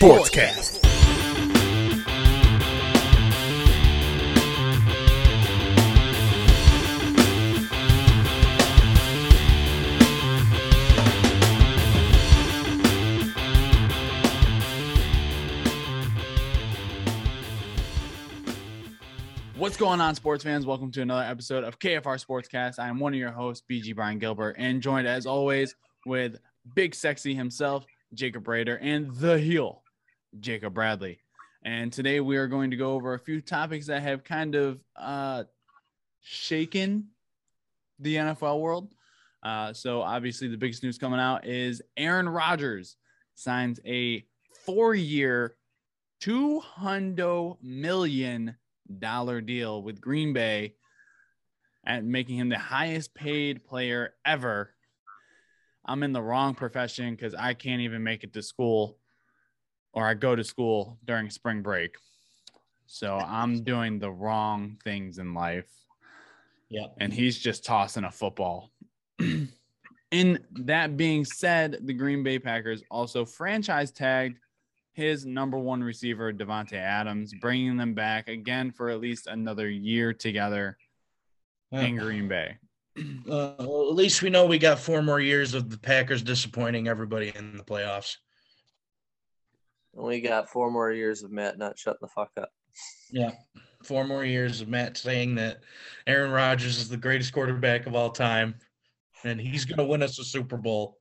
Sportscast. What's going on, sports fans? Welcome to another episode of KFR Sportscast. I am one of your hosts, BG Brian Gilbert, and joined as always with Big Sexy himself, Jacob Rader, and the heel, Jacob Bradley. And today we are going to go over a few topics that have kind of uh, shaken the NFL world. Uh, so obviously, the biggest news coming out is Aaron Rodgers signs a four-year, two hundred million dollar deal with Green Bay and making him the highest paid player ever. I'm in the wrong profession because I can't even make it to school or I go to school during spring break. So I'm doing the wrong things in life. Yeah. And he's just tossing a football. in that being said, the Green Bay Packers also franchise tagged his number one receiver, Davante Adams, bringing them back again for at least another year together in Green Bay. Uh, well, at least we know we got four more years of the Packers disappointing everybody in the playoffs. And we got four more years of Matt not shutting the fuck up. Yeah. Four more years of Matt saying that Aaron Rodgers is the greatest quarterback of all time and he's going to win us a Super Bowl.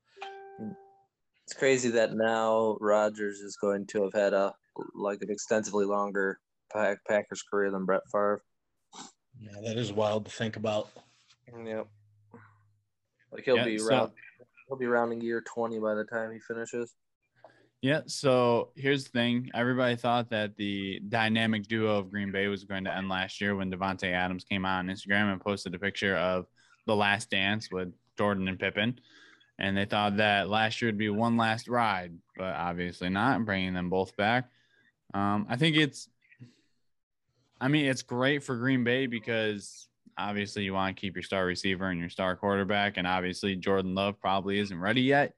It's crazy that now Rodgers is going to have had a like an extensively longer Pack- Packers career than Brett Favre. Yeah, that is wild to think about. Yep. Like he'll Yeah, be so- round, he'll be rounding year twenty by the time he finishes. Yeah. So here's the thing. Everybody thought that the dynamic duo of Green Bay was going to end last year when Davante Adams came on Instagram and posted a picture of the last dance with Jordan and Pippen. And they thought that last year would be one last ride, but obviously not, bringing them both back. Um, I think it's, I mean, it's great for Green Bay because obviously you want to keep your star receiver and your star quarterback. And obviously Jordan Love probably isn't ready yet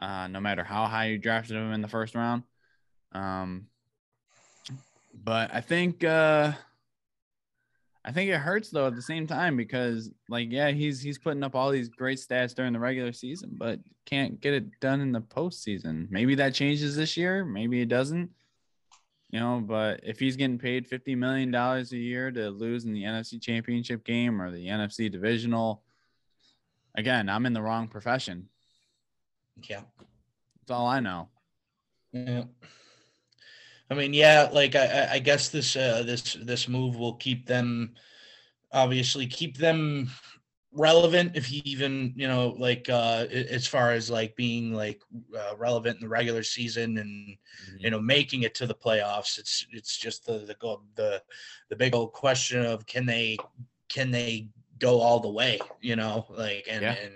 uh, no matter how high you drafted him in the first round. Um, but I think uh, I think it hurts though at the same time because like yeah he's he's putting up all these great stats during the regular season, but can't get it done in the postseason. Maybe that changes this year. Maybe it doesn't. You know, but if he's getting paid fifty million dollars a year to lose in the NFC Championship game or the NFC Divisional, again, I'm in the wrong profession. Yeah. That's all I know. Yeah. I mean, yeah, like I, I- guess this uh, this this move will keep them obviously keep them relevant if he even you know like uh as far as like being like uh, relevant in the regular season and you know making it to the playoffs it's it's just the the the the big old question of can they can they go all the way you know like and Yeah. and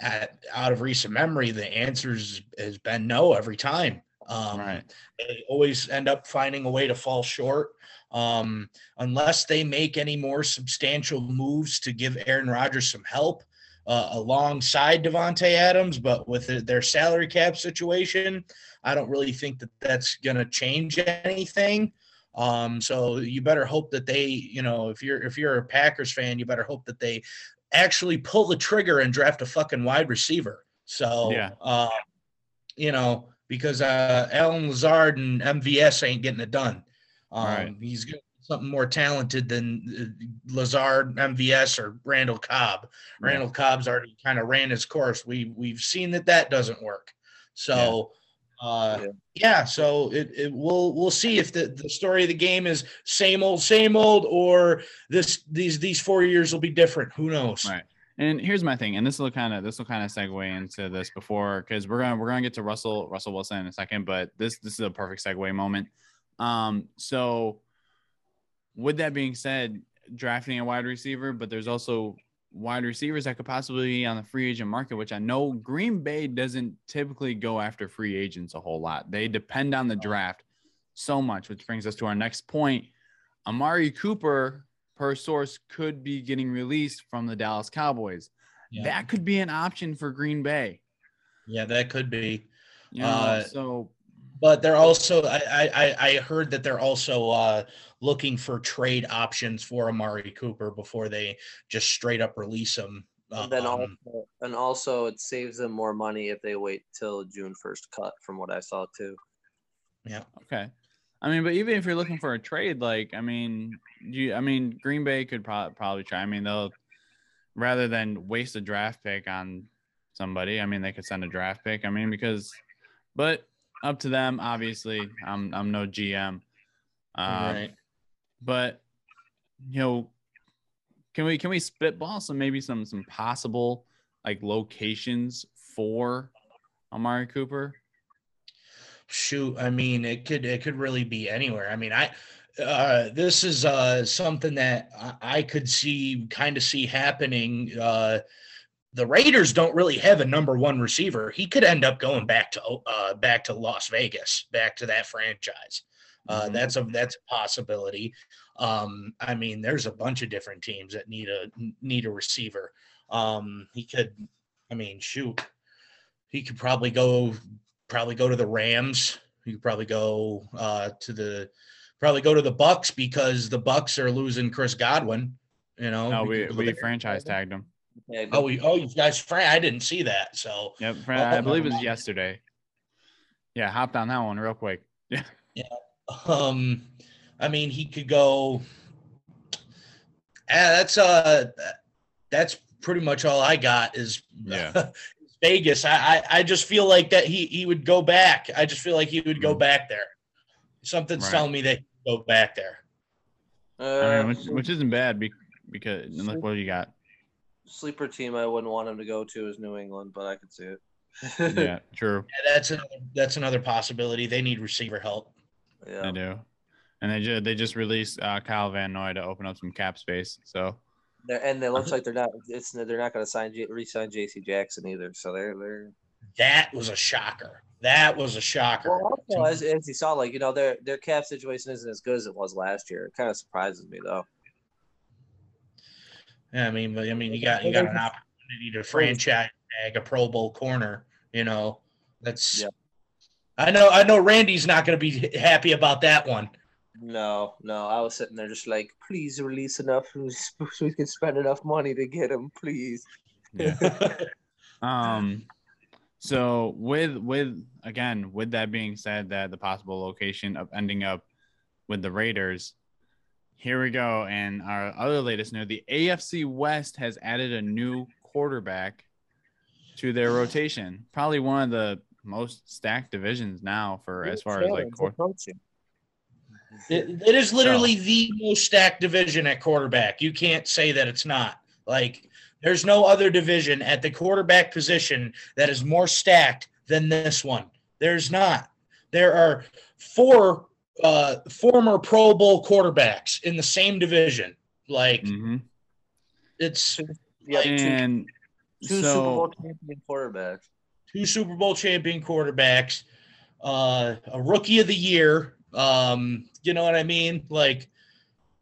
at, out of recent memory the answers has been no every time um right. they always end up finding a way to fall short um, unless they make any more substantial moves to give Aaron Rodgers some help uh, alongside Davante Adams. But with their salary cap situation, I don't really think that that's going to change anything. Um, so you better hope that they, you know, if you're if you're a Packers fan, you better hope that they actually pull the trigger and draft a fucking wide receiver. So Yeah. uh, you know, because uh, Allen Lazard and MVS ain't getting it done. Um, Right. He's got something more talented than uh, Lazard, MVS, or Randall Cobb. Yeah. Randall Cobb's already kind of ran his course. We we've seen that that doesn't work. So. Uh, Yeah. yeah, so it, it we'll we'll see if the, the story of the game is same old, same old, or this these these four years will be different. Who knows? Right. And here's my thing, and this will kind of this will kind of segue into this before because we're gonna we're gonna get to Russell Russell Wilson in a second, but this this is a perfect segue moment. Um, so with that being said, drafting a wide receiver, but there's also wide receivers that could possibly be on the free agent market, which I know Green Bay doesn't typically go after free agents a whole lot. They depend on the draft so much, which brings us to our next point. Amari Cooper, per source, could be getting released from the Dallas Cowboys. Yeah. That could be an option for Green Bay. Yeah, that could be. You know, Uh, so but they're also I I, I heard that they're also uh, looking for trade options for Amari Cooper before they just straight up release him. And then Um, also, and also it saves them more money if they wait till June first cut, from what I saw too. Yeah. Okay. I mean, but even if you're looking for a trade, like I mean, you I mean, Green Bay could pro- probably try. I mean, they'll rather than waste a draft pick on somebody. I mean, they could send a draft pick. I mean, because, but up to them. Obviously, I'm I'm no GM. Um, right. But you know, can we can we spitball some maybe some some possible like locations for Amari Cooper? shoot i mean it could it could really be anywhere i mean i uh this is uh something that i, I could see kind of see happening uh the raiders don't really have a number one receiver he could end up going back to uh back to las vegas back to that franchise uh Mhm. that's a that's a possibility um i mean there's a bunch of different teams that need a need a receiver um he could i mean shoot he could probably go probably go to the Rams. He could probably go uh, to the probably go to the Bucks because the Bucks are losing Chris Godwin. You know, No, You we we franchise tagged him. Yeah, Oh, we, oh, you guys, Fran, I didn't see that. So, Yep, fr- Oh, I believe it was yesterday. Yeah, hopped on that one real quick. Yeah Yeah. um, I mean, he could go. Yeah, that's uh, that's pretty much all I got is Yeah. Vegas. I, I I just feel like that he he would go back. I just feel like he would go Mhm. back there. Something's Right. telling me that he'd go back there. I Uh, mean, which which isn't bad be- because look what do you got. Sleeper team I wouldn't want him to go to is New England, but I could see it. Yeah, true. Yeah, that's another that's another possibility. They need receiver help. Yeah, they do. And they just they just released uh, Kyle Van Noy to open up some cap space. So They're, and it looks like they're not. It's they're not going to sign J- re-sign J.C. Jackson either. So they're they're. That was a shocker. That was a shocker. Well, also, as, as you saw, like you know, their their cap situation isn't as good as it was last year. It kind of surprises me though. Yeah, I mean, but I mean, you got you got an opportunity to franchise tag a Pro Bowl corner. You know, that's. Yeah. I know. I know. Randy's not going to be happy about that one. No, no, I was sitting there just like, please release enough so we can spend enough money to get him, please. yeah. Um, so with with again with that being said, that the possible location of ending up with the Raiders, here we go. And our other latest news: the AFC West has added a new quarterback to their rotation. Probably one of the most stacked divisions now for as far as like Challenge. It, it is literally the most stacked division at quarterback. You can't say that it's not. Like, there's no other division at the quarterback position that is more stacked than this one. There's not. There are four uh, former Pro Bowl quarterbacks in the same division. Like, Mhm. it's Yeah, two, and two Super so Bowl champion quarterbacks. two Super Bowl champion quarterbacks, uh, a rookie of the year. Um, you know what I mean? Like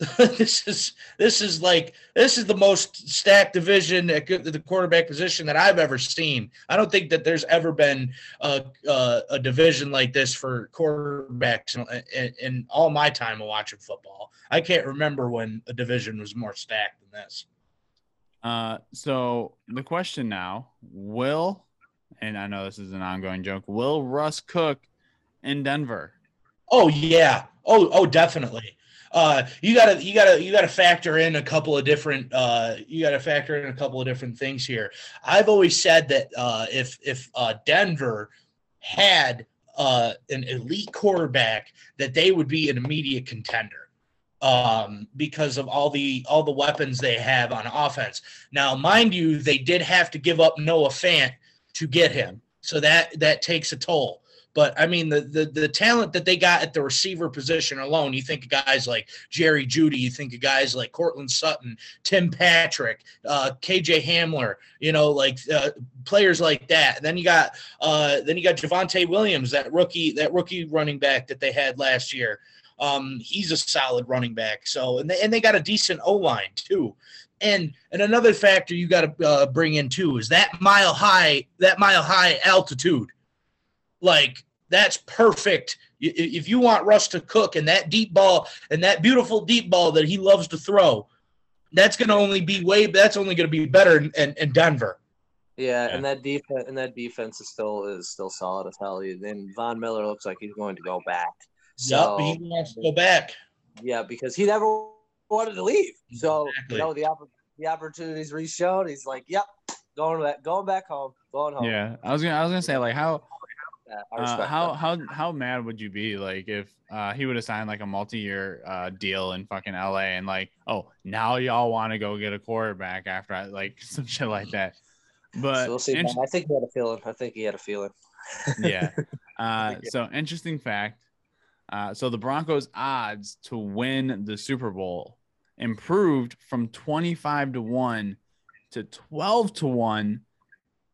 this is this is like this is the most stacked division at the quarterback position that I've ever seen. I don't think that there's ever been a a, a division like this for quarterbacks in, in, in all my time of watching football. I can't remember when a division was more stacked than this. Uh, so the question now, will, and I know this is an ongoing joke, will Russ cook in Denver? Oh yeah. Oh oh definitely. Uh, you gotta you gotta you gotta factor in a couple of different uh, you gotta factor in a couple of different things here. I've always said that uh, if if uh, Denver had uh, an elite quarterback, that they would be an immediate contender um, because of all the all the weapons they have on offense. Now, mind you, they did have to give up Noah Fant to get him, so that that takes a toll. But I mean, the, the the talent that they got at the receiver position alone, you think of guys like Jerry Jeudy, you think of guys like Courtland Sutton, Tim Patrick, uh, KJ Hamler, you know, like uh, players like that. Then you got uh, then you got Javonte Williams, that rookie that rookie running back that they had last year. Um, he's a solid running back. So and they, and they got a decent O line too. And and another factor you got to uh, bring in too is that mile high that mile high altitude like that's perfect. If you want Russ to cook and that deep ball and that beautiful deep ball that he loves to throw, that's going to only be way. That's only going to be better in, in, in Denver. Yeah, Yeah. and that defense and that defense is still is still solid as hell. And Von Miller looks like he's going to go back. So yep, he wants to go back. yeah, because he never wanted to leave. So Exactly. you know the opp- the opportunities reshowed. He's like, "Yep, going back, going back home, going home." Yeah, I was gonna I was gonna say like how Yeah, I uh, how that. how how mad would you be like if uh, he would have signed like a multi-year uh, deal in fucking LA and like oh now y'all want to go get a quarterback after I like some shit like that. But So we'll see. int-. I think he had a feeling. I think he had a feeling. yeah. Uh, so interesting fact. Uh, so the Broncos' odds to win the Super Bowl improved from 25 to 1 to 12 to 1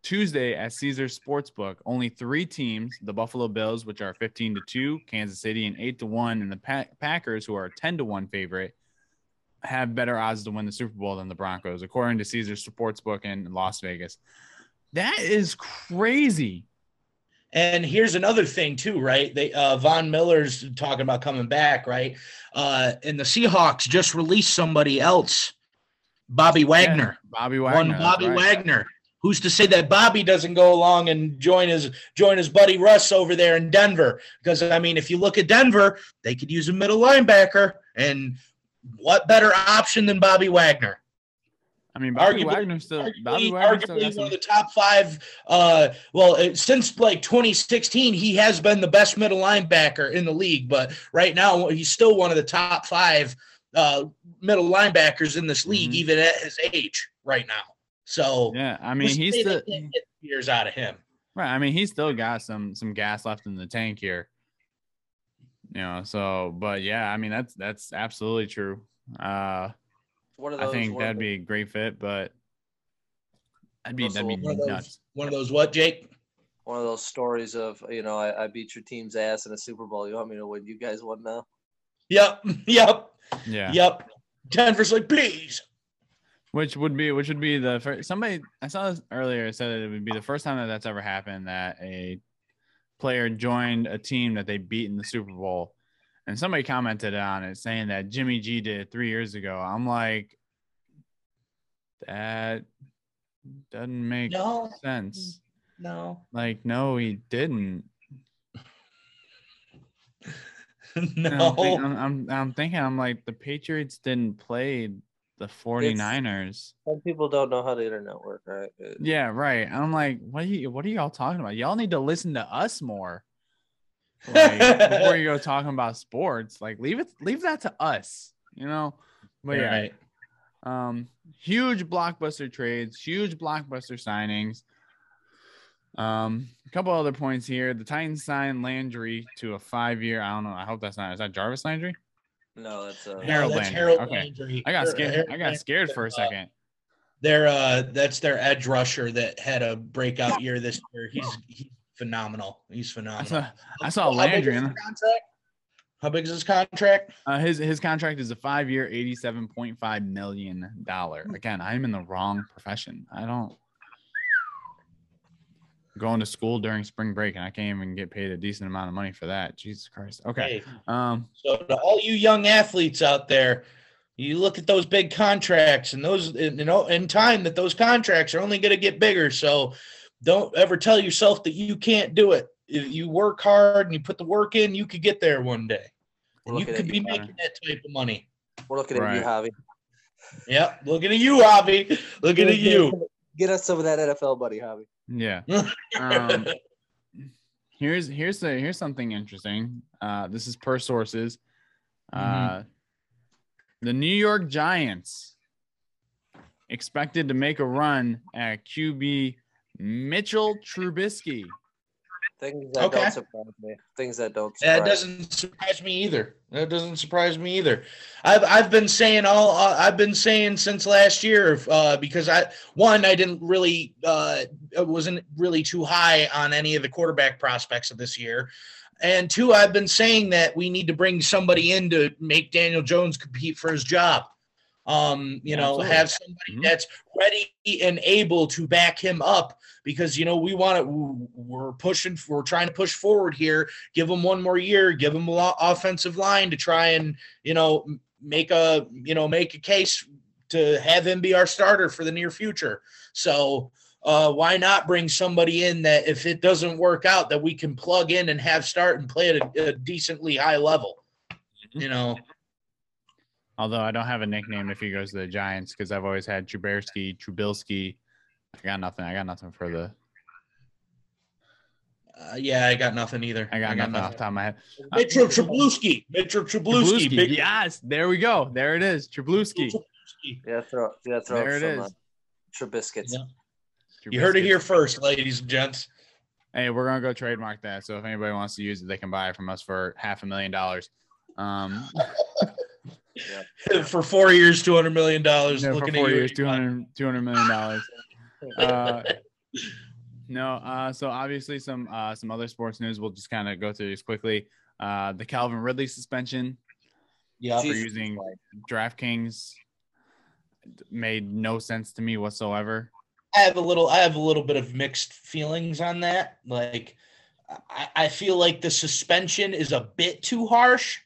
Tuesday at Caesars Sportsbook. Only three teams, the Buffalo Bills, which are 15 to 2, Kansas City, and 8 to 1, and the Pa- Packers, who are 10 to 1 favorite, have better odds to win the Super Bowl than the Broncos, according to Caesars Sportsbook in Las Vegas. That is crazy. And here's another thing too, right? They uh Von Miller's talking about coming back, right? Uh and the Seahawks just released somebody else, Bobby Wagner. Bobby Wagner. that's Bobby right. Wagner. Who's to say that Bobby doesn't go along and join his join his buddy Russ over there in Denver? Because I mean, if you look at Denver, they could use a middle linebacker, and what better option than Bobby Wagner? I mean, Bobby Arguably- Wagner still. Bobby Arguably, Wagner still arguably some, one of the top five. Uh, well, since like 2016, he has been the best middle linebacker in the league. But right now, he's still one of the top five uh, middle linebackers in this league, Mhm. even at his age right now. So Yeah, I mean, who's to he's say still years out of him. right. I mean, he's still got some some gas left in the tank here. You know, so but yeah, I mean that's that's absolutely true. Uh, One of I think one that'd be a great fit, but that'd be that'd be One of those, nuts. one of those what, Jake? one of those stories of you know I, I beat your team's ass in a Super Bowl. You want me to win? You guys won now. Yep, yep, Yeah. yep. Denver's like, please. Which would be which would be the first somebody I saw this earlier said that it would be the first time that that's ever happened that a player joined a team that they beat in the Super Bowl. And somebody commented on it saying that Jimmy G did it three years ago. I'm like, that doesn't make No, sense. no, Like, no, he didn't. No. I'm, think- I'm, I'm, I'm thinking, I'm like, the Patriots didn't play the 49ers. Some people don't know how the internet work, right? It- Yeah, right. I'm like, what are you what are y'all talking about? Y'all need to listen to us more. Like, before you go talking about sports, like leave it leave that to us, you know? But yeah, Right. um huge blockbuster trades, huge blockbuster signings. Um, a couple other points here. The Titans signed Landry to a five-year. I don't know. I hope that's not. Is that Jarvis Landry? No, that's uh, No, Harold that's Landry. Harold Okay. Landry. I got scared. Harold I got Landry, scared for a uh, second. They're uh that's their edge rusher that had a breakout year this year. He's he's phenomenal. He's I phenomenal. saw, I saw How big Landry. is and- his contract? How big is his contract? Uh, his his contract is a five year, eighty seven point five million dollar. Again, I'm in the wrong profession. I don't going to school during spring break, and I can't even get paid a decent amount of money for that. Jesus Christ. Okay. Hey, Um. so to all you young athletes out there, you look at those big contracts and those you know in time that those contracts are only going to get bigger. So don't ever tell yourself that you can't do it. If you work hard and you put the work in, you could get there one day. And you could be you, Connor. making that type of money. we're looking at you, Right. Javi. Yep. Looking at you, Avi. Looking at you. Get us some of that NFL buddy, Javi. Yeah. Um. Here's here's a, here's something interesting. Uh, this is per sources. Uh, the New York Giants expected to make a run at QB Mitchell Trubisky. Things that Okay. don't surprise me. Things that don't surprise That doesn't surprise me either. That doesn't surprise me either. I've I've been saying all uh, I've been saying since last year uh, because I one I didn't really uh, wasn't really too high on any of the quarterback prospects of this year, and two I've been saying that we need to bring somebody in to make Daniel Jones compete for his job. Um, you know, absolutely. have somebody Mhm. that's ready and able to back him up because you know we want to. We're pushing. We're trying to push forward here. Give him one more year. Give him a lot offensive line to try and you know make a you know make a case to have him be our starter for the near future. So uh, why not bring somebody in that if it doesn't work out that we can plug in and have start and play at a, a decently high level. Mhm. You know, Although I don't have a nickname if he goes to the Giants because I've always had Trubersky, Trubilski. I got nothing. I got nothing for the. uh, yeah, I got nothing either. I got, nothing, off the top of my head. Uh, Mitchell Trubluski, Mitchell Trubluski, Trubluski, big yes, there we go. There it is. Trubluski. Trubluski. Yeah, throw yeah, throw There it some is. uh, Trubiscuits. Yeah. You heard it here first, ladies and gents. Hey, we're gonna go trademark that. So if anybody wants to use it, they can buy it from us for half a million dollars. Um, For four years, two hundred million dollars. yeah, for four at years, 200, 200 million dollars. Uh, no, uh, so obviously some uh, some other sports news. We'll just kind of go through these quickly. Uh, the Calvin Ridley suspension Yeah, for Jesus using Christ. DraftKings made no sense to me whatsoever. I have a little I have a little bit of mixed feelings on that. Like I, I feel like the suspension is a bit too harsh,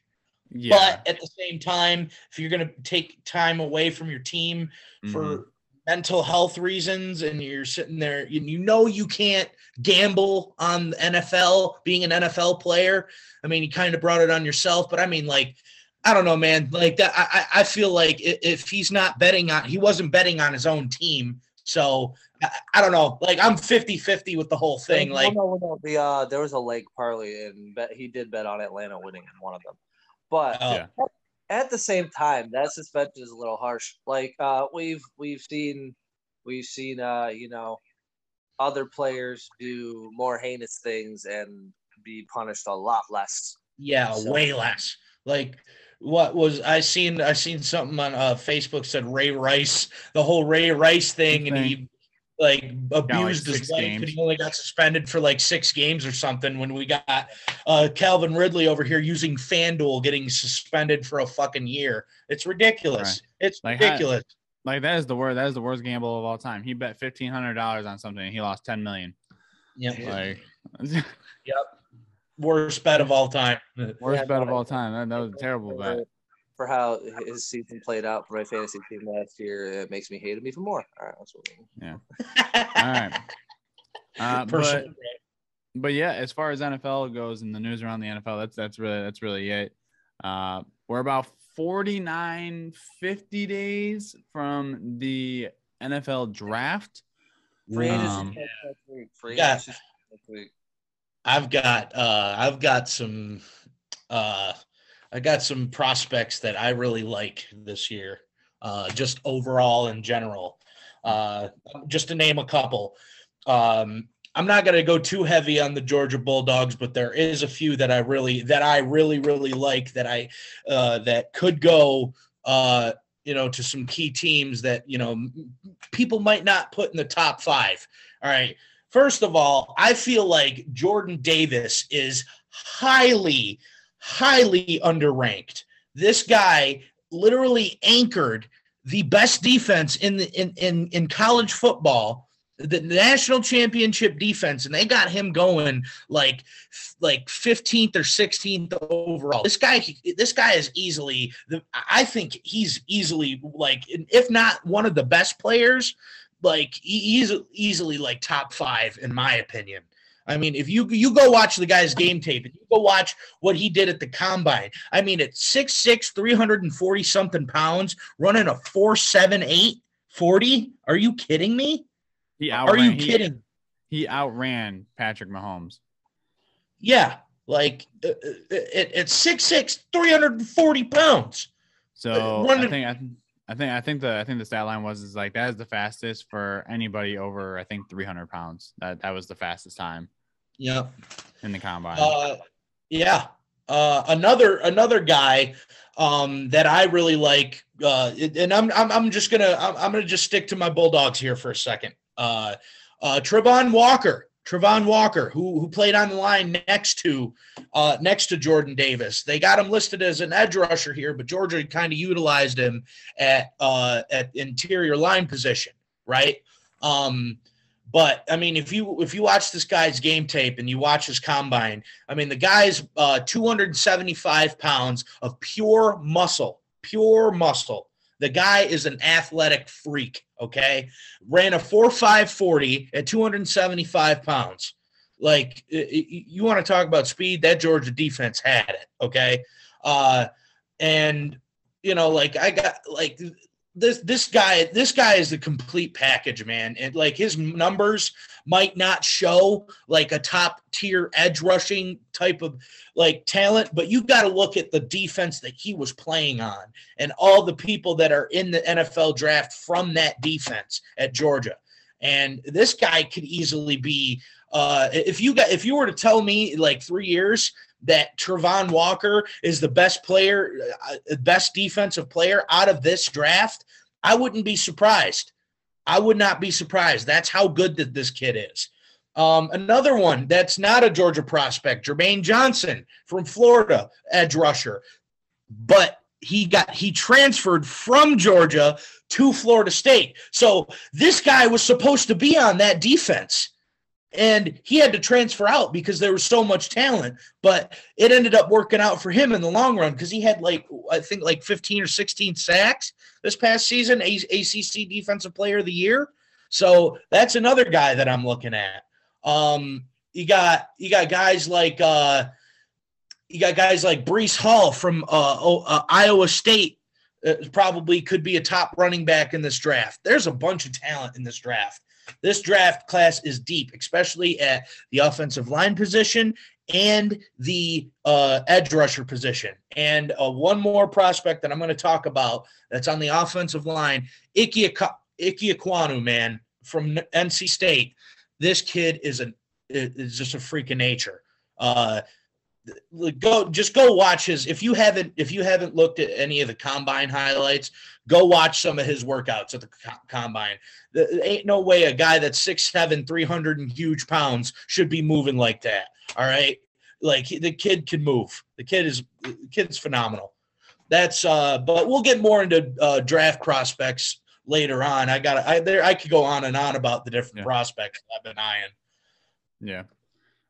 Yeah, but at the same time, if you're gonna take time away from your team for mhm. mental health reasons and you're sitting there and you know you can't gamble on the NFL being an NFL player. I mean, you kind of brought it on yourself, but I mean like I don't know, man. Like that, I, I I feel like if he's not betting on, he wasn't betting on his own team. So I, I don't know. Like I'm 50 50 with the whole thing. Like, no, no, the uh, there was a leg parlay and bet he did bet on Atlanta winning in one of them, but uh, Yeah. at the same time, that suspension is a little harsh. Like uh, we've we've seen we've seen uh, you know other players do more heinous things and be punished a lot less. yeah, So- way less. Like, what was I seen? I seen something on uh, Facebook said Ray Rice, the whole Ray Rice thing, and he like abused his life wife, games. and he only got suspended for like six games or something. When we got uh, Calvin Ridley over here using FanDuel, getting suspended for a fucking year, it's ridiculous. It's Like, how- ridiculous. like that is the worst. That is the worst gamble of all time. He bet fifteen hundred dollars on something and he lost ten million. Yep. Like Worst bet of all time. worst Yeah, bet of all time. That, that was a terrible bet. For, for how his season played out for my fantasy team last year, it makes me hate him even more. All right, that's what we All right. Uh, but but yeah, as far as NFL goes and the news around the NFL, that's that's really that's really it. Uh, we're about 49, 50 days from the NFL draft. Free Um, starts next week. Free Yeah. agency starts next week. I've got uh I've got some uh I got some prospects that I really like this year. Uh just overall in general. Uh just to name a couple. Um I'm not going to go too heavy on the Georgia Bulldogs, but there is a few that I really that I really really like that I uh that could go uh you know to some key teams that you know people might not put in the top 5. All right. First of all, I feel like Jordan Davis is highly, highly underranked. This guy literally anchored the best defense in the in in, in college football, the national championship defense, and they got him going like like 15th or 16th overall. This guy, this guy is easily the. I think he's easily like, if not one of the best players, like he's easily like top five in my opinion. I mean, if you you go watch the guy's game tape and you go watch what he did at the combine, I mean, at 6'6, 340 something pounds, running a 4'7'8 40. Are you kidding me? He Are you outran, he- kidding? He, outran Patrick Mahomes. Yeah, like uh, uh, at, at 6'6, 340 pounds. So Running- I think I, think- I think I think the I think the stat line was is like that is the fastest for anybody over I think 300 pounds. That that was the fastest time Yeah. in the combine. Uh, yeah. Uh, another another guy um, that I really like, uh, and I'm I'm, I'm just gonna I'm, I'm gonna just stick to my Bulldogs here for a second. Uh, uh, Travon Walker. Travon Walker, who who played on the line next to uh, next to Jordan Davis. They got him listed as an edge rusher here, but Georgia kind of utilized him at uh, at interior line position, right? Um, but I mean, if you if you watch this guy's game tape and you watch his combine, I mean, the guy's uh, 275 pounds of pure muscle, pure muscle. The guy is an athletic freak. Okay, ran a four five forty at 275 pounds. Like you want to talk about speed, that Georgia defense had it. Okay, uh, and you know, like I got like this this guy this guy is the complete package man. And like his numbers might not show like a top tier edge rushing type of like talent but you got to look at the defense that he was playing on and all the people that are in the NFL draft from that defense at Georgia. And this guy could easily be uh if you got if you were to tell me like 3 years that Travon Walker is the best player, uh, best defensive player out of this draft, I wouldn't be surprised. I would not be surprised. That's how good that this kid is. Um, another one that's not a Georgia prospect, Jermaine Johnson from Florida, edge rusher, but he got he transferred from Georgia to Florida State. So this guy was supposed to be on that defense and he had to transfer out because there was so much talent but it ended up working out for him in the long run because he had like i think like 15 or 16 sacks this past season acc defensive player of the year. So that's another guy that i'm looking at. Um you got you got guys like uh you got guys like Breece Hall from uh, uh, Iowa State uh, probably could be a top running back in this draft. There's a bunch of talent in this draft. This draft class is deep, especially at the offensive line position and the uh, edge rusher position. And uh, one more prospect that I'm going to talk about that's on the offensive line, Ike Ekwonu, man, from NC State. This kid is an is just a freak of nature. Uh, go just go watch his if you haven't if you haven't looked at any of the combine highlights go watch some of his workouts at the combine. There ain't no way a guy that's six seven 300 and huge pounds should be moving like that all right? Like the kid can move. The kid is the kid's phenomenal. That's uh but we'll get more into uh draft prospects later on. I got i there i could go on and on about the different yeah. prospects i've been eyeing. Yeah.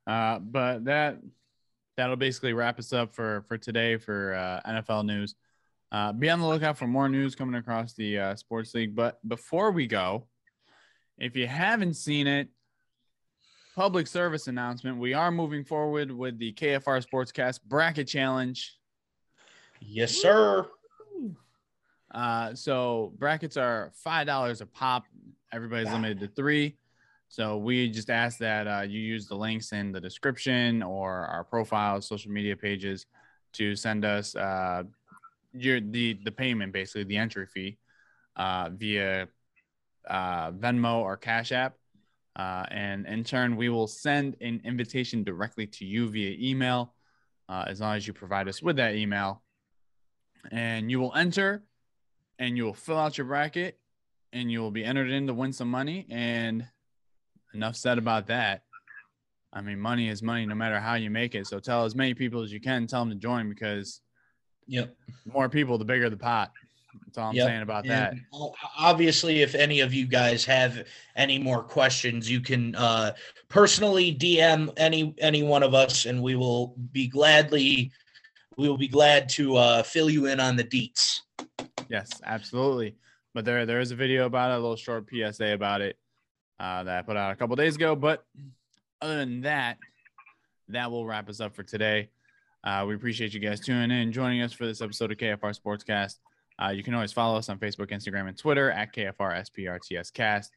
Uh but that that'll basically wrap us up for for today for uh, NFL news. Uh, be on the lookout for more news coming across the uh, sports league. But before we go, if you haven't seen it, public service announcement: we are moving forward with the KFR Sportscast Bracket Challenge. Yes, sir. Uh, so brackets are five dollars a pop. Everybody's limited to three. So we just ask that uh, you use the links in the description or our profiles, social media pages to send us uh, your the the payment, basically the entry fee, uh, via uh, Venmo or Cash App. Uh, and in turn, we will send an invitation directly to you via email, uh, as long as you provide us with that email. And you will enter, and you will fill out your bracket, and you will be entered in to win some money. And enough said about that. I mean, money is money no matter how you make it. So tell as many people as you can, tell them to join because yep. more people, the bigger the pot. That's all I'm yep. saying about and that. Obviously, if any of you guys have any more questions, you can uh, personally DM any any one of us, and we will be gladly we will be glad to uh, fill you in on the deets. Yes, absolutely. But there there is a video about it, a little short PSA about it uh, that I put out a couple days ago. But other than that, that will wrap us up for today. Uh, we appreciate you guys tuning in, joining us for this episode of KFR Sportscast. Uh, you can always follow us on Facebook, Instagram, and Twitter at KFR SPRTS Cast.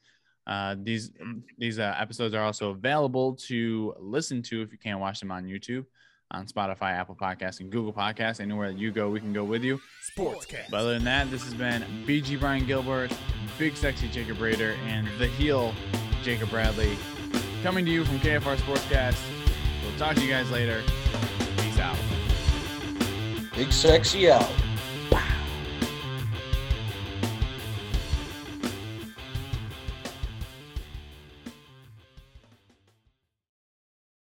Uh, these these uh, episodes are also available to listen to if you can't watch them on YouTube, on Spotify, Apple Podcasts, and Google Podcasts. Anywhere that you go, we can go with you. Sportscast. But other than that, this has been BG Brian Gilbert, Big Sexy Jacob Raider, and the heel Jacob Bradley coming to you from KFR Sportscast. We'll talk to you guys later. Peace out. Big Sexy out.